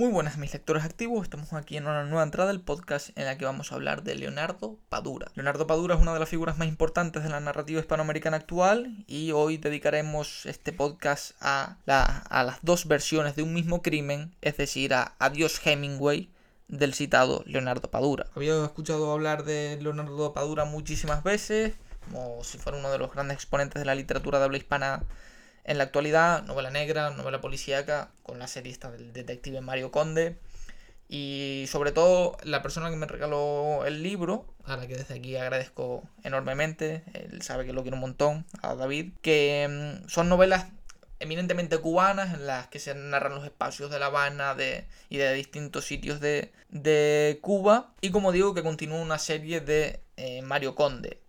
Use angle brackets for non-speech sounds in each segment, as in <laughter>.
Muy buenas mis lectores activos, estamos aquí en una nueva entrada del podcast en la que vamos a hablar de Leonardo Padura. Leonardo Padura es una de las figuras más importantes de la narrativa hispanoamericana actual y hoy dedicaremos este podcast a, a las dos versiones de un mismo crimen, es decir, a Adiós Hemingway del citado Leonardo Padura. Había escuchado hablar de Leonardo Padura muchísimas veces, como si fuera uno de los grandes exponentes de la literatura de habla hispana en la actualidad, novela negra, novela policíaca, con la serie esta del detective Mario Conde. Y sobre todo la persona que me regaló el libro, a la que desde aquí agradezco enormemente, él sabe que lo quiero un montón, a David, que mm, son novelas eminentemente cubanas en las que se narran los espacios de La Habana de, y de distintos sitios de, de Cuba. Y como digo, que continúa una serie de eh, Mario Conde.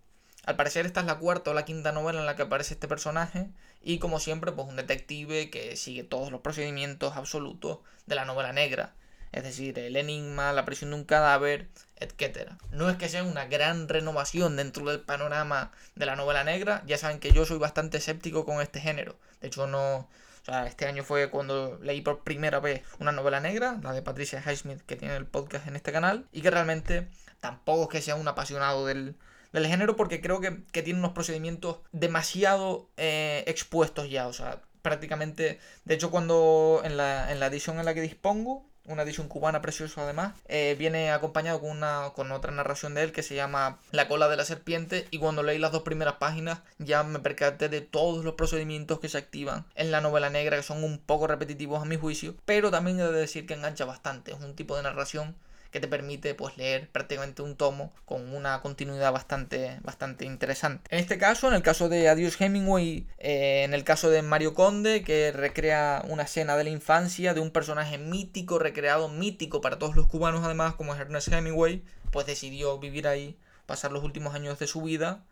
Al parecer esta es la cuarta o la quinta novela en la que aparece este personaje y como siempre pues un detective que sigue todos los procedimientos absolutos de la novela negra, es decir, el enigma, la presión de un cadáver, etc. No es que sea una gran renovación dentro del panorama de la novela negra, ya saben que yo soy bastante escéptico con este género, de hecho no... O sea, este año fue cuando leí por primera vez una novela negra, la de Patricia Highsmith, que tiene el podcast en este canal, y que realmente tampoco es que sea un apasionado del, del género porque creo que, tiene unos procedimientos demasiado eh, expuestos ya. O sea, prácticamente. De hecho, cuando en la, en la edición en la que dispongo, una edición cubana preciosa además, eh, viene acompañado con, una, con otra narración de él que se llama La cola de la serpiente y cuando leí las dos primeras páginas ya me percaté de todos los procedimientos que se activan en la novela negra que son un poco repetitivos a mi juicio, pero también he de decir que engancha bastante, es un tipo de narración que te permite pues leer prácticamente un tomo con una continuidad bastante, bastante interesante. En este caso, en el caso de Adiós Hemingway, eh, en el caso de Mario Conde, que recrea una escena de la infancia de un personaje mítico, recreado mítico para todos los cubanos además, como es Ernest Hemingway, pues decidió vivir ahí, pasar los últimos años de su vida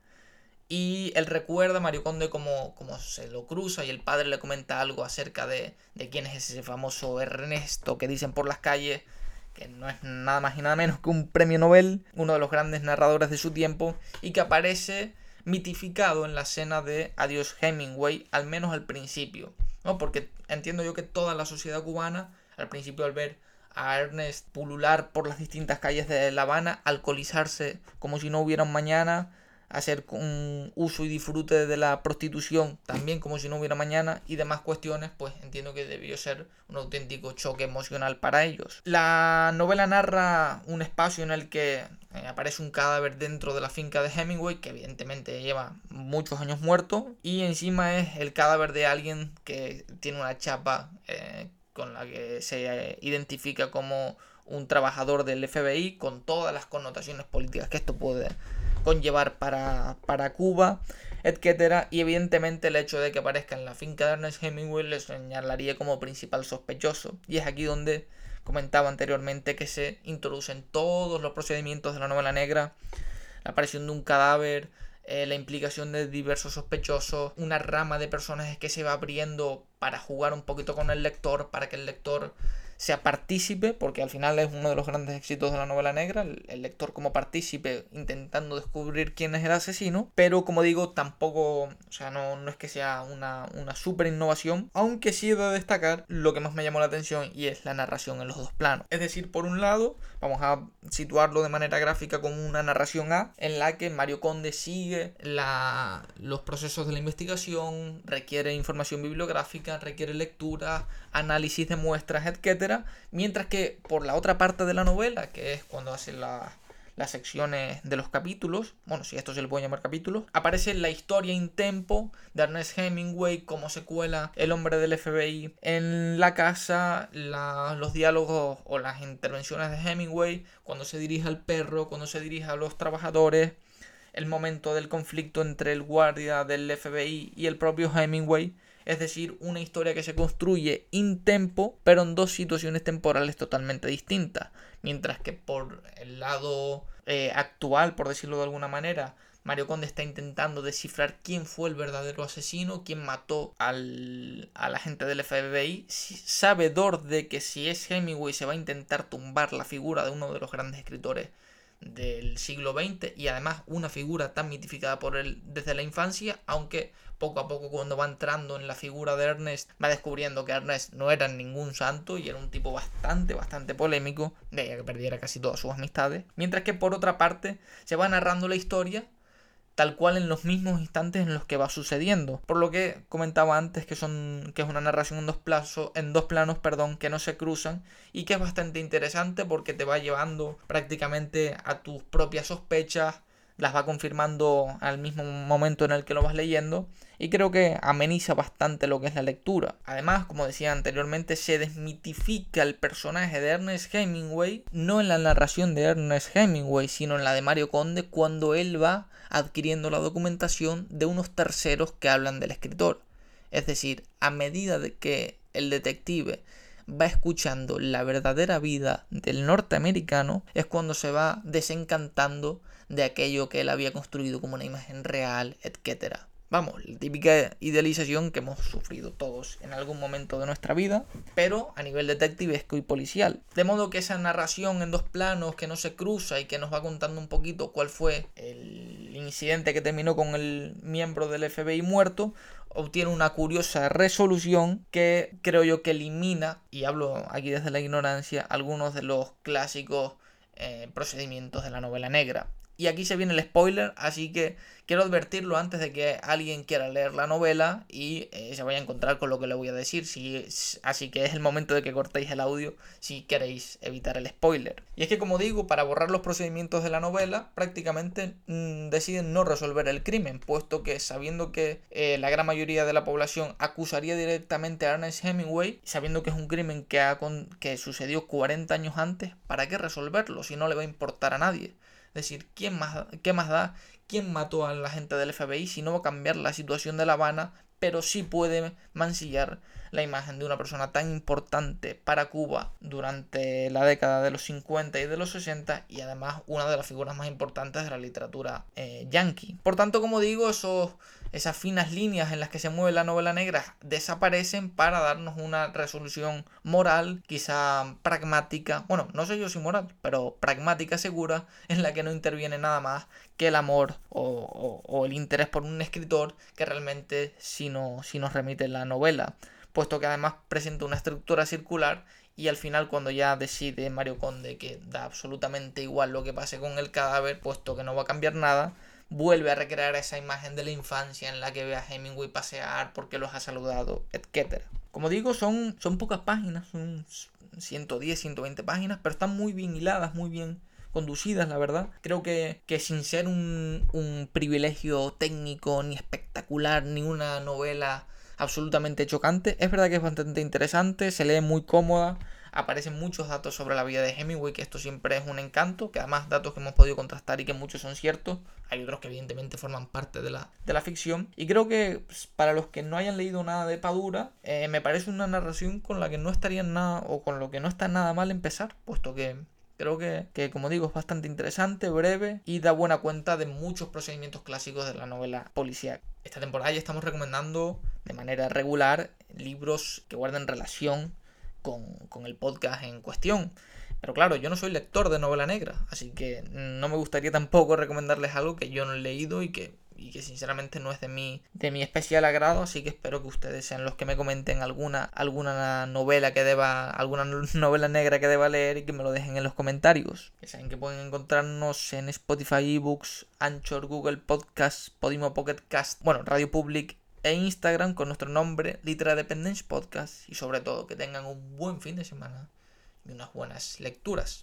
y él recuerda a Mario Conde como, como, se lo cruza y el padre le comenta algo acerca de, de quién es ese famoso Ernesto que dicen por las calles que no es nada más y nada menos que un premio Nobel, uno de los grandes narradores de su tiempo, y que aparece mitificado en la escena de Adiós Hemingway, al menos al principio. ¿no? Porque entiendo yo que toda la sociedad cubana, al principio al ver a Ernest pulular por las distintas calles de La Habana, alcoholizarse como si no hubiera un mañana, hacer un uso y disfrute de la prostitución también como si no hubiera mañana y demás cuestiones, pues entiendo que debió ser un auténtico choque emocional para ellos. La novela narra un espacio en el que eh, aparece un cadáver dentro de la finca de Hemingway, que evidentemente lleva muchos años muerto, y encima es el cadáver de alguien que tiene una chapa eh, con la que se eh, identifica como un trabajador del FBI, con todas las connotaciones políticas que esto puede conllevar para, para Cuba, etcétera, y evidentemente el hecho de que aparezca en la finca de Ernest Hemingway le señalaría como principal sospechoso, y es aquí donde comentaba anteriormente que se introducen todos los procedimientos de la novela negra, la aparición de un cadáver, eh, la implicación de diversos sospechosos, una rama de personajes que se va abriendo para jugar un poquito con el lector, para que el lector sea partícipe, porque al final es uno de los grandes éxitos de la novela negra, el, lector como partícipe intentando descubrir quién es el asesino, pero como digo, tampoco, o sea, no, no es que sea una, una super innovación, aunque sí he de destacar lo que más me llamó la atención y es la narración en los dos planos. Es decir, por un lado, vamos a situarlo de manera gráfica como una narración A, en la que Mario Conde sigue la, los procesos de la investigación, requiere información bibliográfica, requiere lectura, análisis de muestras, etc. Mientras que por la otra parte de la novela, que es cuando hace las secciones de los capítulos, bueno, si esto se le puede llamar capítulos, aparece la historia in tempo de Ernest Hemingway, cómo se cuela el hombre del FBI en la casa, los diálogos o las intervenciones de Hemingway, cuando se dirige al perro, cuando se dirige a los trabajadores, el momento del conflicto entre el guardia del FBI y el propio Hemingway es decir, una historia que se construye in tempo, pero en dos situaciones temporales totalmente distintas. Mientras que por el lado eh, actual, por decirlo de alguna manera, Mario Conde está intentando descifrar quién fue el verdadero asesino, quién mató al, a la gente del FBI, sabedor de que si es Hemingway se va a intentar tumbar la figura de uno de los grandes escritores del siglo XX y además una figura tan mitificada por él desde la infancia, aunque poco a poco cuando va entrando en la figura de Ernest va descubriendo que Ernest no era ningún santo y era un tipo bastante, bastante polémico, de que perdiera casi todas sus amistades, mientras que por otra parte se va narrando la historia tal cual en los mismos instantes en los que va sucediendo. Por lo que comentaba antes que son que es una narración en dos en dos planos, perdón, que no se cruzan y que es bastante interesante porque te va llevando prácticamente a tus propias sospechas, las va confirmando al mismo momento en el que lo vas leyendo y creo que ameniza bastante lo que es la lectura. Además, como decía anteriormente, se desmitifica el personaje de Ernest Hemingway, no en la narración de Ernest Hemingway, sino en la de Mario Conde cuando él va adquiriendo la documentación de unos terceros que hablan del escritor. Es decir, a medida de que el detective va escuchando la verdadera vida del norteamericano, es cuando se va desencantando de aquello que él había construido como una imagen real, etc. Vamos, la típica idealización que hemos sufrido todos en algún momento de nuestra vida, pero a nivel detectivesco y policial. De modo que esa narración en dos planos que no se cruza y que nos va contando un poquito cuál fue el incidente que terminó con el miembro del FBI muerto, obtiene una curiosa resolución que creo yo que elimina, y hablo aquí desde la ignorancia, algunos de los clásicos eh, procedimientos de la novela negra. Y aquí se viene el spoiler, así que quiero advertirlo antes de que alguien quiera leer la novela y eh, se vaya a encontrar con lo que le voy a decir. Si, así que es el momento de que cortéis el audio si queréis evitar el spoiler. Y es que como digo, para borrar los procedimientos de la novela, prácticamente mm, deciden no resolver el crimen, puesto que sabiendo que eh, la gran mayoría de la población acusaría directamente a Ernest Hemingway, sabiendo que es un crimen que, ha que sucedió 40 años antes, ¿para qué resolverlo si no le va a importar a nadie? Decir, ¿quién más, ¿qué más da? ¿Quién mató a la gente del FBI si no va a cambiar la situación de La Habana, pero sí puede mancillar la imagen de una persona tan importante para Cuba durante la década de los 50 y de los 60 y además una de las figuras más importantes de la literatura eh, yankee. Por tanto, como digo, esos esas finas líneas en las que se mueve la novela negra desaparecen para darnos una resolución moral, quizá pragmática, bueno, no sé yo si moral, pero pragmática segura, en la que no interviene nada más que el amor o, el interés por un escritor que realmente si, no, si nos remite la novela, puesto que además presenta una estructura circular y al final cuando ya decide Mario Conde que da absolutamente igual lo que pase con el cadáver, puesto que no va a cambiar nada, vuelve a recrear esa imagen de la infancia en la que ve a Hemingway pasear porque los ha saludado, etc. Como digo, son, son pocas páginas, son 110, 120 páginas, pero están muy bien hiladas, muy bien conducidas, la verdad. Creo que, que sin ser un, un privilegio técnico, ni espectacular, ni una novela absolutamente chocante, es verdad que es bastante interesante, se lee muy cómoda aparecen muchos datos sobre la vida de Hemingway, que esto siempre es un encanto, que además datos que hemos podido contrastar y que muchos son ciertos, hay otros que evidentemente forman parte de la, de la ficción. Y creo que pues, para los que no hayan leído nada de Padura, eh, me parece una narración con la que no estarían nada, o con lo que no está nada mal empezar, puesto que Creo que, que, como digo, es bastante interesante, breve y da buena cuenta de muchos procedimientos clásicos de la novela policial. Esta temporada ya estamos recomendando de manera regular libros que guarden relación con, el podcast en cuestión. Pero claro, yo no soy lector de novela negra, así que no me gustaría tampoco recomendarles algo que yo no he leído y que, y que sinceramente no es de mi, de mi especial agrado, así que espero que ustedes sean los que me comenten alguna, alguna novela que deba, alguna <laughs> novela negra que deba leer y que me lo dejen en los comentarios. Ya saben que pueden encontrarnos en Spotify, eBooks, Anchor, Google Podcasts, Podimo Pocket Cast, bueno, Radio Public e Instagram con nuestro nombre Litera Dependence Podcast y sobre todo que tengan un buen fin de semana y unas buenas lecturas.